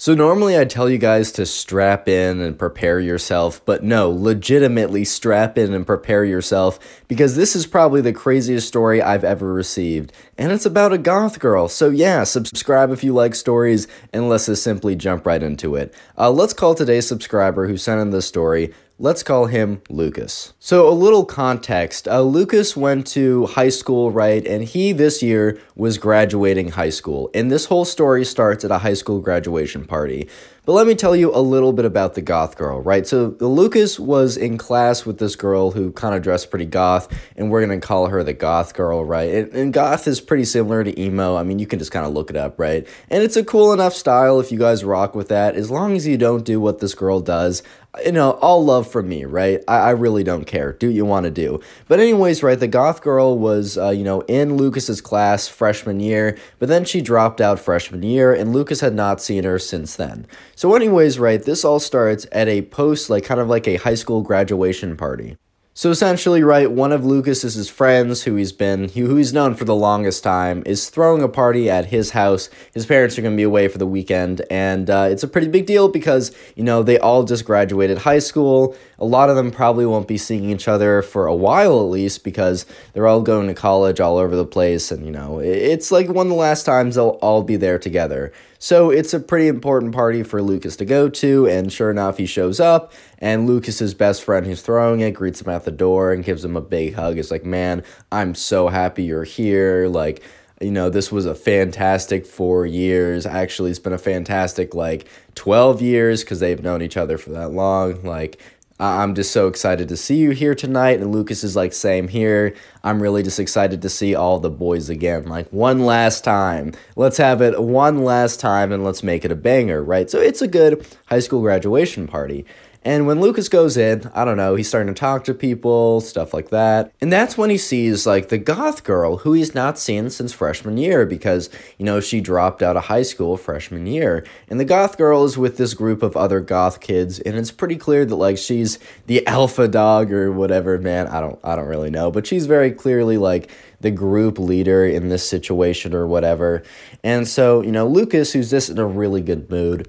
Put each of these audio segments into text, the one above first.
So, normally I tell you guys to strap in and prepare yourself, but no, legitimately strap in and prepare yourself because this is probably the craziest story I've ever received. And it's about a goth girl. So, yeah, subscribe if you like stories, and let's just simply jump right into it. Uh, let's call today's subscriber who sent in this story Let's call him Lucas. So, a little context uh, Lucas went to high school, right? And he this year was graduating high school. And this whole story starts at a high school graduation party. But let me tell you a little bit about the goth girl, right? So Lucas was in class with this girl who kind of dressed pretty goth, and we're gonna call her the goth girl, right? And, and goth is pretty similar to emo. I mean, you can just kind of look it up, right? And it's a cool enough style if you guys rock with that, as long as you don't do what this girl does you know, all love from me, right? I, I really don't care. Do what you want to do. But, anyways, right, the goth girl was, uh, you know, in Lucas's class freshman year, but then she dropped out freshman year, and Lucas had not seen her since then. So, anyways, right, this all starts at a post, like kind of like a high school graduation party. So essentially, right, one of Lucas's friends, who he's been, who he's known for the longest time, is throwing a party at his house. His parents are going to be away for the weekend, and uh, it's a pretty big deal because you know they all just graduated high school. A lot of them probably won't be seeing each other for a while at least because they're all going to college all over the place, and you know it's like one of the last times they'll all be there together. So it's a pretty important party for Lucas to go to, and sure enough, he shows up, and Lucas's best friend who's throwing it greets him at the door and gives him a big hug. It's like, man, I'm so happy you're here. Like, you know, this was a fantastic four years. Actually, it's been a fantastic like 12 years because they've known each other for that long. Like, Uh, I'm just so excited to see you here tonight. And Lucas is like, same here. I'm really just excited to see all the boys again. Like, one last time. Let's have it one last time and let's make it a banger, right? So it's a good high school graduation party. And when Lucas goes in, I don't know, he's starting to talk to people, stuff like that. And that's when he sees like the goth girl who he's not seen since freshman year because, you know, she dropped out of high school freshman year. And the goth girl is with this group of other goth kids and it's pretty clear that like she's the alpha dog or whatever, man. I don't I don't really know, but she's very clearly like the group leader in this situation or whatever. And so, you know, Lucas who's just in a really good mood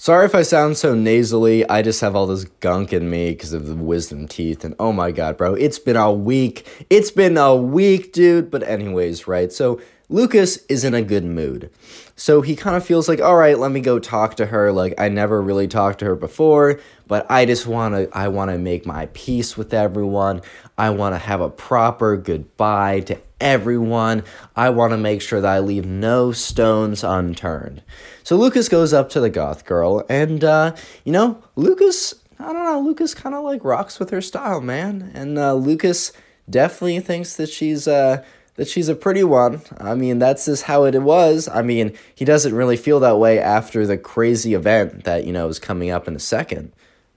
Sorry if I sound so nasally. I just have all this gunk in me because of the wisdom teeth. And oh my god, bro, it's been a week. It's been a week, dude. But, anyways, right? So, Lucas is in a good mood. So he kind of feels like, all right, let me go talk to her. Like, I never really talked to her before, but I just want to, I want to make my peace with everyone. I want to have a proper goodbye to everyone. I want to make sure that I leave no stones unturned. So Lucas goes up to the goth girl, and, uh, you know, Lucas, I don't know, Lucas kind of like rocks with her style, man. And uh, Lucas definitely thinks that she's, uh, that she's a pretty one. I mean, that's just how it was. I mean, he doesn't really feel that way after the crazy event that, you know, is coming up in a second.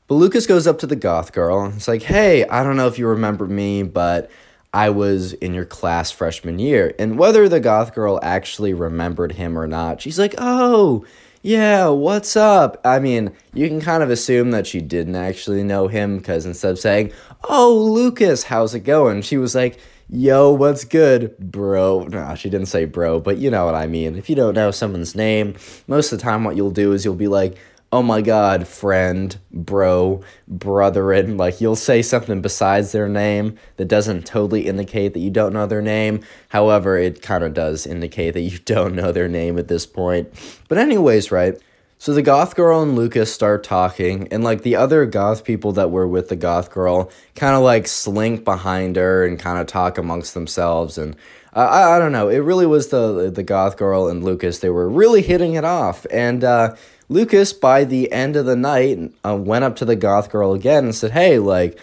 But Lucas goes up to the goth girl and it's like, hey, I don't know if you remember me, but I was in your class freshman year. And whether the goth girl actually remembered him or not, she's like, oh, yeah, what's up? I mean, you can kind of assume that she didn't actually know him because instead of saying, oh, Lucas, how's it going? She was like, yo, what's good, bro? Nah, she didn't say bro, but you know what I mean. If you don't know someone's name, most of the time what you'll do is you'll be like, oh my god, friend, bro, brethren. Like you'll say something besides their name that doesn't totally indicate that you don't know their name. However, it kind of does indicate that you don't know their name at this point. But, anyways, right? So the goth girl and Lucas start talking, and like the other goth people that were with the goth girl kind of like slink behind her and kind of talk amongst themselves. And uh, I, I don't know, it really was the the goth girl and Lucas. They were really hitting it off, and uh, Lucas, by the end of the night, uh, went up to the goth girl again and said, Hey, like,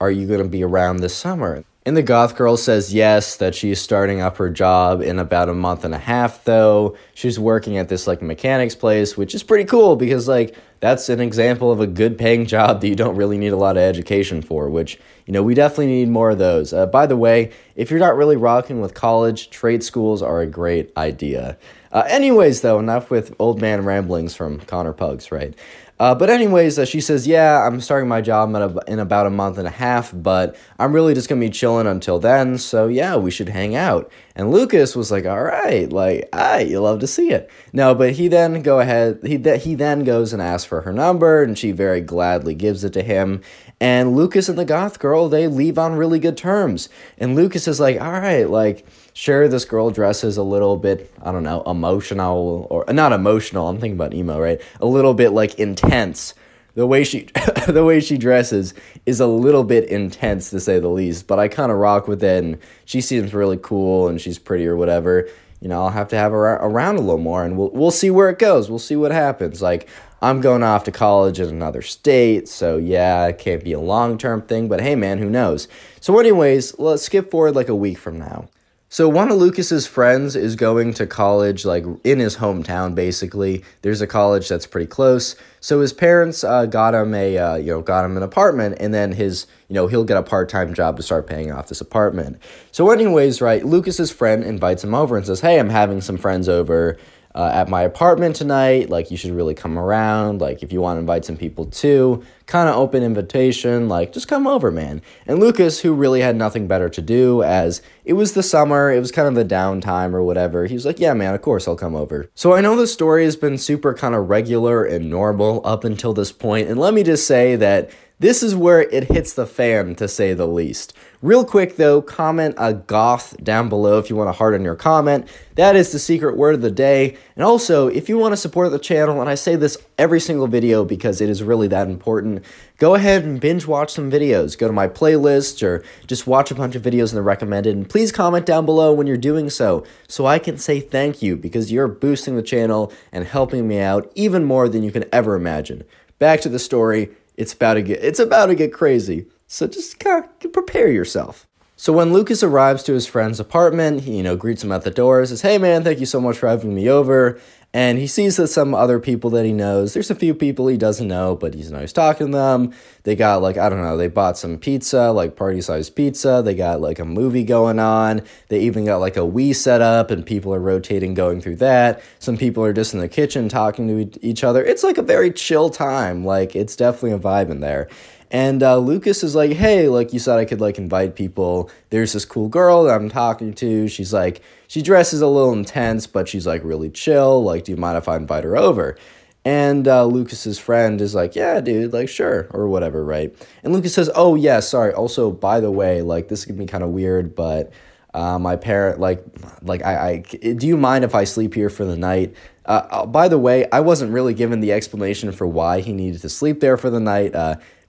are you to be around this summer? And the goth girl says yes, that she's starting up her job in about a month and a half, though. She's working at this like mechanics place, which is pretty cool because like that's an example of a good paying job that you don't really need a lot of education for, which, you know, we definitely need more of those. Uh, by the way, if you're not really rocking with college, trade schools are a great idea. Uh, anyways, though, enough with old man ramblings from Connor Pugs, right? Uh, but anyways, uh, she says, yeah, I'm starting my job in, a, in about a month and a half, but I'm really just gonna be chilling until then. So yeah, we should hang out. And Lucas was like, all right, like, ah, you love to see it. No, but he then go ahead. He th- he then goes and asks for her number, and she very gladly gives it to him. And Lucas and the goth girl, they leave on really good terms. And Lucas is like, all right, like sure this girl dresses a little bit i don't know emotional or not emotional i'm thinking about emo right? A little bit like intense. The way she the way she dresses is a little bit intense to say the least but i kind of rock with it and she seems really cool and she's pretty or whatever. You know i'll have to have her around a little more and we'll, we'll see where it goes we'll see what happens. Like i'm going off to college in another state so yeah it can't be a long-term thing but hey man who knows? So anyways let's skip forward like a week from now so one of Lucas's friends is going to college, like in his hometown, basically. There's a college that's pretty close. So his parents uh, got him a, uh, you know, got him an apartment, and then his, you know, he'll get a part time job to start paying off this apartment. So, anyways, right, Lucas's friend invites him over and says, "Hey, I'm having some friends over uh, at my apartment tonight. Like, you should really come around. Like, if you want to invite some people too, kind of open invitation. Like, just come over, man. And Lucas, who really had nothing better to do, as it was the summer, it was kind of the downtime or whatever, he was like, yeah, man, of course I'll come over. So I know the story has been super kind of regular and normal up until this point, and let me just say that this is where it hits the fan, to say the least. Real quick though, comment a goth down below if you want to harden your comment. That is the secret word of the day. And also, if you want to support the channel, and I say this every single video because it is really that important, go ahead and binge watch some videos. Go to my playlist or just watch a bunch of videos in the recommended. And please comment down below when you're doing so, so I can say thank you because you're boosting the channel and helping me out even more than you can ever imagine. Back to the story it's about to get it's about to get crazy. So just kind of prepare yourself. So when Lucas arrives to his friend's apartment, he, you know, greets him at the door, says, "Hey man, thank you so much for having me over." And he sees that some other people that he knows, there's a few people he doesn't know, but he's always talking to them. They got like, I don't know, they bought some pizza, like party sized pizza. They got like a movie going on. They even got like a Wii set up and people are rotating going through that. Some people are just in the kitchen talking to each other. It's like a very chill time. Like it's definitely a vibe in there. And uh, Lucas is like, hey, like you said, I could like invite people. There's this cool girl that I'm talking to. She's like, she dresses a little intense, but she's like really chill. Like, do you mind if I invite her over? And uh, Lucas's friend is like, yeah, dude, like, sure, or whatever, right? And Lucas says, oh, yeah, sorry. Also, by the way, like, this could be kind of weird, but uh, my parent, like, like I, I, do you mind if I sleep here for the night? Uh, uh by the way, I wasn't really given the explanation for why he needed to sleep there for the night.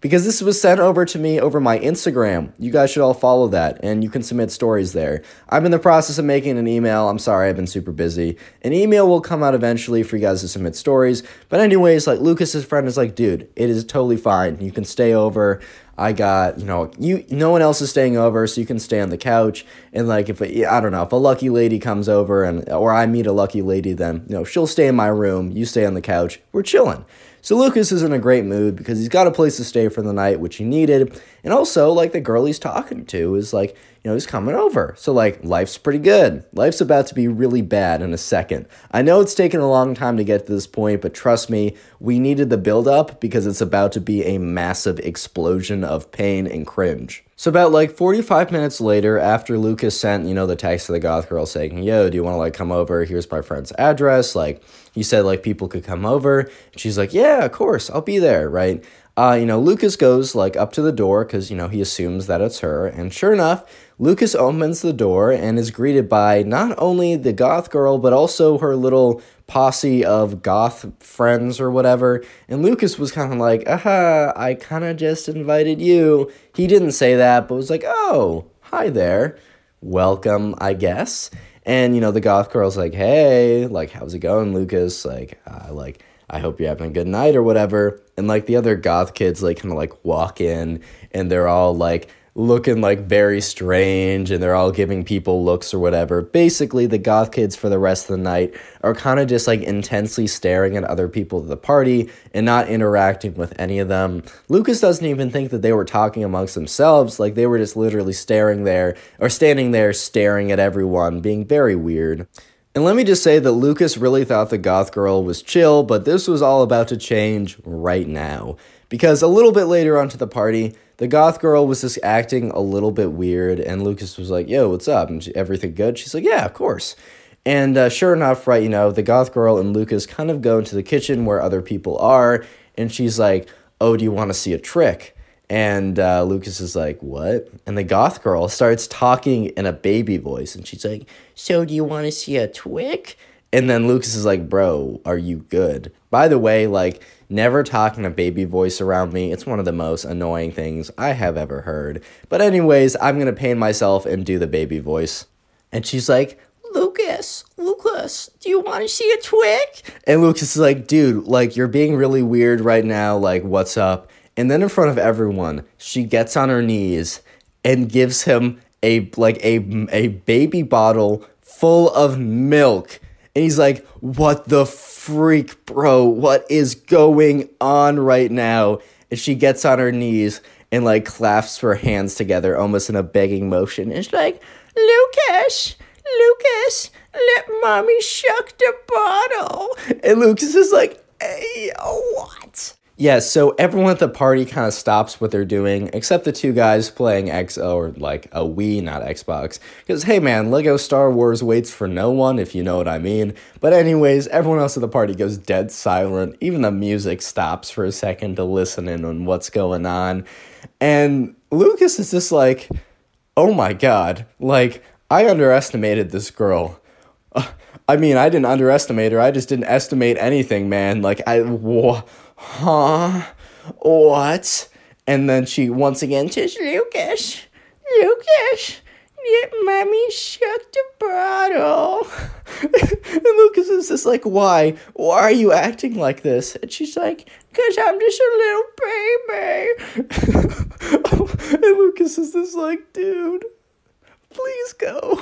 Because this was sent over to me over my Instagram. You guys should all follow that and you can submit stories there. I'm in the process of making an email. I'm sorry, I've been super busy. An email will come out eventually for you guys to submit stories. But, anyways, like Lucas's friend is like, dude, it is totally fine. You can stay over. I got, you know, you no one else is staying over, so you can stay on the couch. And like if a, I don't know, if a lucky lady comes over and or I meet a lucky lady, then you know she'll stay in my room. You stay on the couch. We're chilling. So Lucas is in a great mood because he's got a place to stay for the night, which he needed. And also, like, the girl he's talking to is like, you know, he's coming over. So, like, life's pretty good. Life's about to be really bad in a second. I know it's taken a long time to get to this point, but trust me, we needed the build up because it's about to be a massive explosion of pain and cringe. So about like 45 minutes later, after Lucas sent, you know, the text to the goth girl saying, yo, do you want to like come over? Here's my friend's address. Like he said like people could come over. And she's like, yeah, of course, I'll be there, right? Uh, you know, Lucas goes like up to the door because, you know, he assumes that it's her. And sure enough, Lucas opens the door and is greeted by not only the goth girl, but also her little posse of goth friends or whatever. And Lucas was kind of like, aha, I kind of just invited you. He didn't say that, but was like, oh, hi there. Welcome, I guess. And, you know, the goth girl's like, hey, like, how's it going, Lucas? Like, uh, like, I hope you're having a good night or whatever. And like the other goth kids, like, kind of like walk in and they're all like, looking like very strange and they're all giving people looks or whatever. Basically, the goth kids for the rest of the night are kind of just like intensely staring at other people at the party and not interacting with any of them. Lucas doesn't even think that they were talking amongst themselves, like they were just literally staring there or standing there staring at everyone, being very weird. And let me just say that Lucas really thought the goth girl was chill, but this was all about to change right now. Because a little bit later onto the party, the goth girl was just acting a little bit weird, and Lucas was like, Yo, what's up? And she, everything good? She's like, Yeah, of course. And uh, sure enough, right, you know, the goth girl and Lucas kind of go into the kitchen where other people are, and she's like, Oh, do you want to see a trick? And uh, Lucas is like, What? And the goth girl starts talking in a baby voice, and she's like, So, do you want to see a trick? And then Lucas is like, Bro, are you good? By the way, like, never talking a baby voice around me. It's one of the most annoying things I have ever heard. But, anyways, I'm going to pain myself and do the baby voice. And she's like, Lucas, Lucas, do you want to see a twig? And Lucas is like, dude, like, you're being really weird right now. Like, what's up? And then in front of everyone, she gets on her knees and gives him a like a a baby bottle full of milk. And he's like, "What the freak, bro? What is going on right now?" And she gets on her knees and like clasps her hands together almost in a begging motion. And she's like, "Lucas, Lucas, let mommy shuck the bottle." And Lucas is like, "Hey, what?" Yeah, so everyone at the party kind of stops what they're doing, except the two guys playing X or like a Wii, not Xbox. Because hey man, Lego Star Wars waits for no one, if you know what I mean. But anyways, everyone else at the party goes dead silent. Even the music stops for a second to listen in on what's going on. And Lucas is just like, oh my god, like I underestimated this girl. I mean, I didn't underestimate her. I just didn't estimate anything, man. Like I. Whoa huh? What? And then she once again says, Lucas, Lucas, let mommy shut the bottle. and Lucas is just like, why? Why are you acting like this? And she's like, because I'm just a little baby. and Lucas is just like, dude, please go.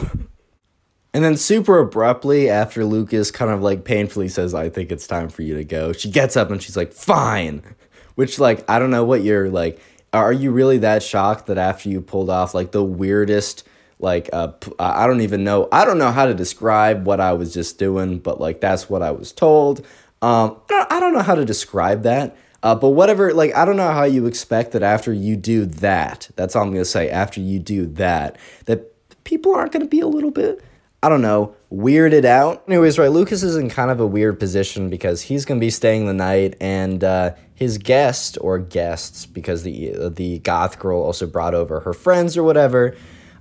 And then, super abruptly, after Lucas kind of like painfully says, I think it's time for you to go, she gets up and she's like, fine. Which, like, I don't know what you're like. Are you really that shocked that after you pulled off like the weirdest, like, uh, I don't even know, I don't know how to describe what I was just doing, but like, that's what I was told. Um, I don't know how to describe that. Uh, but whatever, like, I don't know how you expect that after you do that, that's all I'm going to say, after you do that, that people aren't going to be a little bit I don't know, weirded out. Anyways, right, Lucas is in kind of a weird position because he's gonna be staying the night, and uh, his guest or guests, because the the goth girl also brought over her friends or whatever.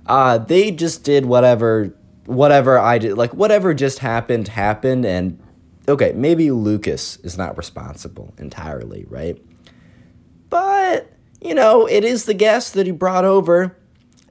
Uh, they just did whatever whatever I did, like whatever just happened happened, and okay, maybe Lucas is not responsible entirely, right? But you know, it is the guest that he brought over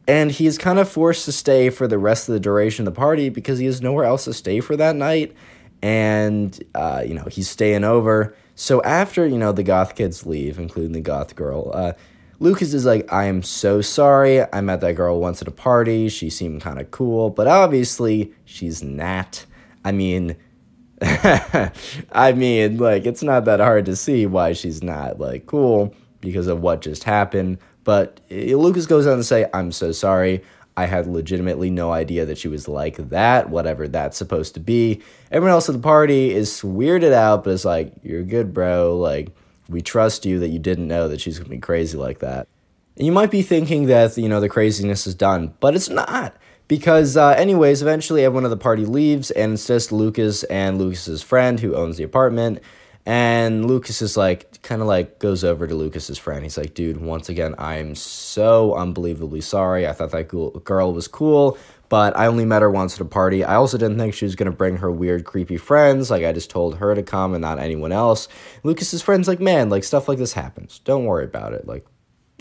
and he's kind of forced to stay for the rest of the duration of the party because he has nowhere else to stay for that night. And, uh, you know, he's staying over. So after, you know, the goth kids leave, including the goth girl, uh, Lucas is like, I am so sorry. I met that girl once at a party. She seemed kind of cool, but obviously she's not. I mean, I mean, like, it's not that hard to see why she's not, like, cool because of what just happened. But Lucas goes on to say, I'm so sorry. I had legitimately no idea that she was like that, whatever that's supposed to be. Everyone else at the party is weirded out, but it's like, you're good, bro. Like, we trust you that you didn't know that she's gonna be crazy like that. And you might be thinking that, you know, the craziness is done, but it's not. Because, uh, anyways, eventually everyone at the party leaves, and it's just Lucas and Lucas's friend who owns the apartment. And Lucas is like, kind of like goes over to Lucas's friend. He's like, dude, once again, I'm so unbelievably sorry. I thought that girl was cool, but I only met her once at a party. I also didn't think she was gonna bring her weird, creepy friends. Like, I just told her to come and not anyone else. Lucas's friend's like, man, like, stuff like this happens. Don't worry about it. Like,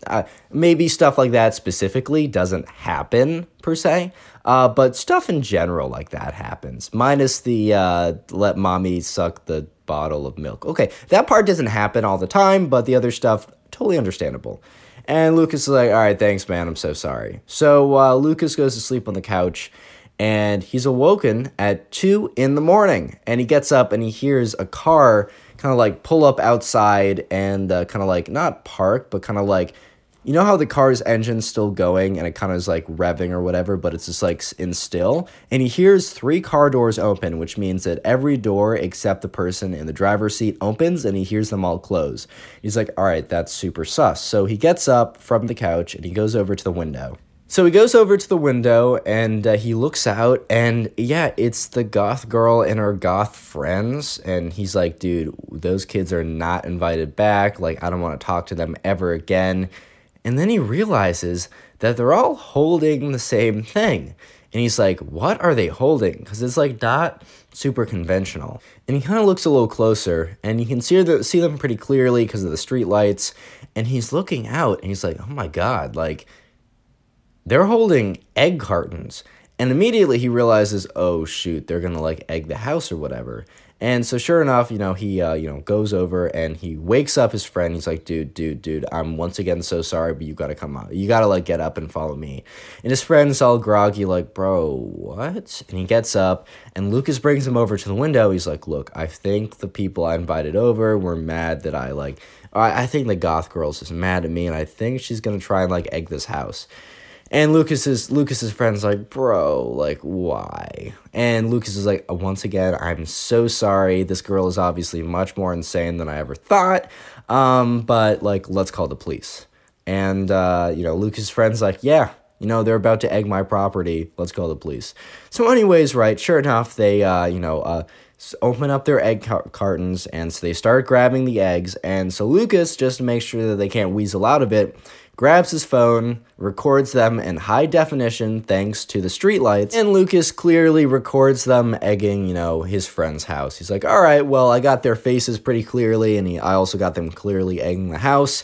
uh, maybe stuff like that specifically doesn't happen per se, uh, but stuff in general like that happens. Minus the uh, let mommy suck the bottle of milk. Okay, that part doesn't happen all the time, but the other stuff, totally understandable. And Lucas is like, all right, thanks, man. I'm so sorry. So uh, Lucas goes to sleep on the couch and he's awoken at two in the morning. And he gets up and he hears a car kind of like pull up outside and uh, kind of like not park, but kind of like you know how the car's engine's still going and it kind of is like revving or whatever, but it's just like in still. And he hears three car doors open, which means that every door except the person in the driver's seat opens and he hears them all close. He's like, all right, that's super sus. So he gets up from the couch and he goes over to the window. So he goes over to the window and uh, he looks out, and yeah, it's the goth girl and her goth friends. And he's like, dude, those kids are not invited back. Like, I don't want to talk to them ever again. And then he realizes that they're all holding the same thing. And he's like, what are they holding? Because it's like not super conventional. And he kind of looks a little closer and you can see, the, see them pretty clearly because of the street lights. And he's looking out and he's like, oh my God, like they're holding egg cartons. And immediately he realizes, oh shoot, they're gonna like egg the house or whatever. And so, sure enough, you know, he, uh, you know, goes over and he wakes up his friend. He's like, dude, dude, dude, I'm once again so sorry, but you gotta come out. You gotta, like, get up and follow me. And his friend's all groggy, like, bro, what? And he gets up and Lucas brings him over to the window. He's like, look, I think the people I invited over were mad that I, like, I, I think the goth girl's just mad at me and I think she's gonna try and, like, egg this house. And Lucas's Lucas's friends like, bro, like why? And Lucas is like, once again, I'm so sorry. This girl is obviously much more insane than I ever thought. Um, but like, let's call the police. And uh, you know, Lucas's friends like, yeah, you know, they're about to egg my property. Let's call the police. So, anyways, right, sure enough, they uh, you know, uh open up their egg car- cartons and so they start grabbing the eggs and so lucas just to make sure that they can't weasel out of it grabs his phone, records them in high definition thanks to the streetlights, and Lucas clearly records them egging, you know, his friend's house. He's like, all right, well, I got their faces pretty clearly, and he, I also got them clearly egging the house.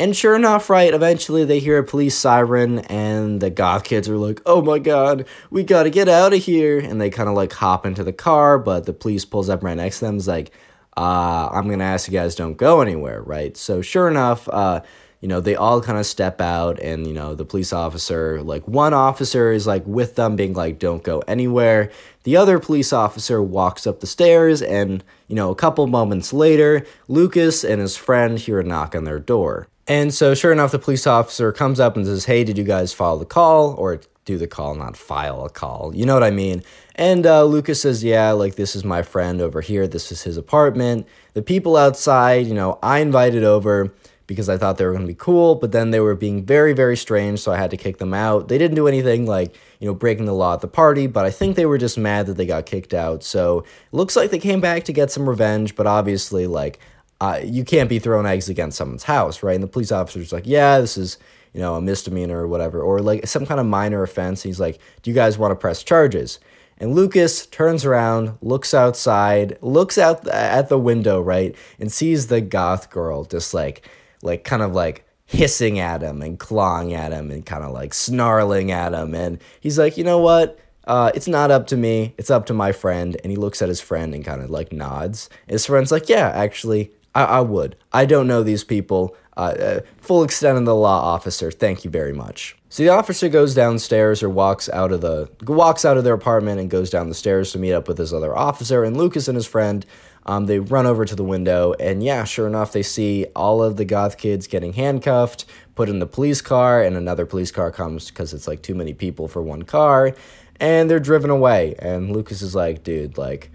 And sure enough, right, eventually they hear a police siren, and the goth kids are like, oh my god, we gotta get out of here. And they kind of like hop into the car, but the police pulls up right next to them, is like, uh, I'm gonna ask you guys don't go anywhere, right? So sure enough, uh, you know, they all kind of step out and, you know, the police officer, like one officer is like with them being like, don't go anywhere. The other police officer walks up the stairs and, you know, a couple moments later, Lucas and his friend hear a knock on their door. And so, sure enough, the police officer comes up and says, Hey, did you guys follow the call? Or do the call, not file a call. You know what I mean? And uh, Lucas says, Yeah, like this is my friend over here. This is his apartment. The people outside, you know, I invited over because I thought they were going to be cool, but then they were being very, very strange, so I had to kick them out. They didn't do anything like, you know, breaking the law at the party, but I think they were just mad that they got kicked out. So it looks like they came back to get some revenge, but obviously, like, uh, you can't be throwing eggs against someone's house, right? And the police officer's like, yeah, this is, you know, a misdemeanor or whatever, or like some kind of minor offense. He's like, do you guys want to press charges? And Lucas turns around, looks outside, looks out at the window, right, and sees the goth girl just like like kind of like hissing at him and clawing at him and kind of like snarling at him. And he's like, you know what? Uh, it's not up to me. It's up to my friend. And he looks at his friend and kind of like nods. His friend's like, yeah, actually, I, I would. I don't know these people. Uh, uh, full extent of the law officer. Thank you very much. So the officer goes downstairs or walks out of the walks out of their apartment and goes down the stairs to meet up with his other officer. And Lucas and his friend um, they run over to the window, and yeah, sure enough, they see all of the goth kids getting handcuffed, put in the police car, and another police car comes because it's like too many people for one car, and they're driven away. And Lucas is like, dude, like,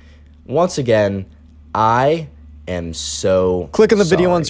once again, I am so. Click on the sorry. video on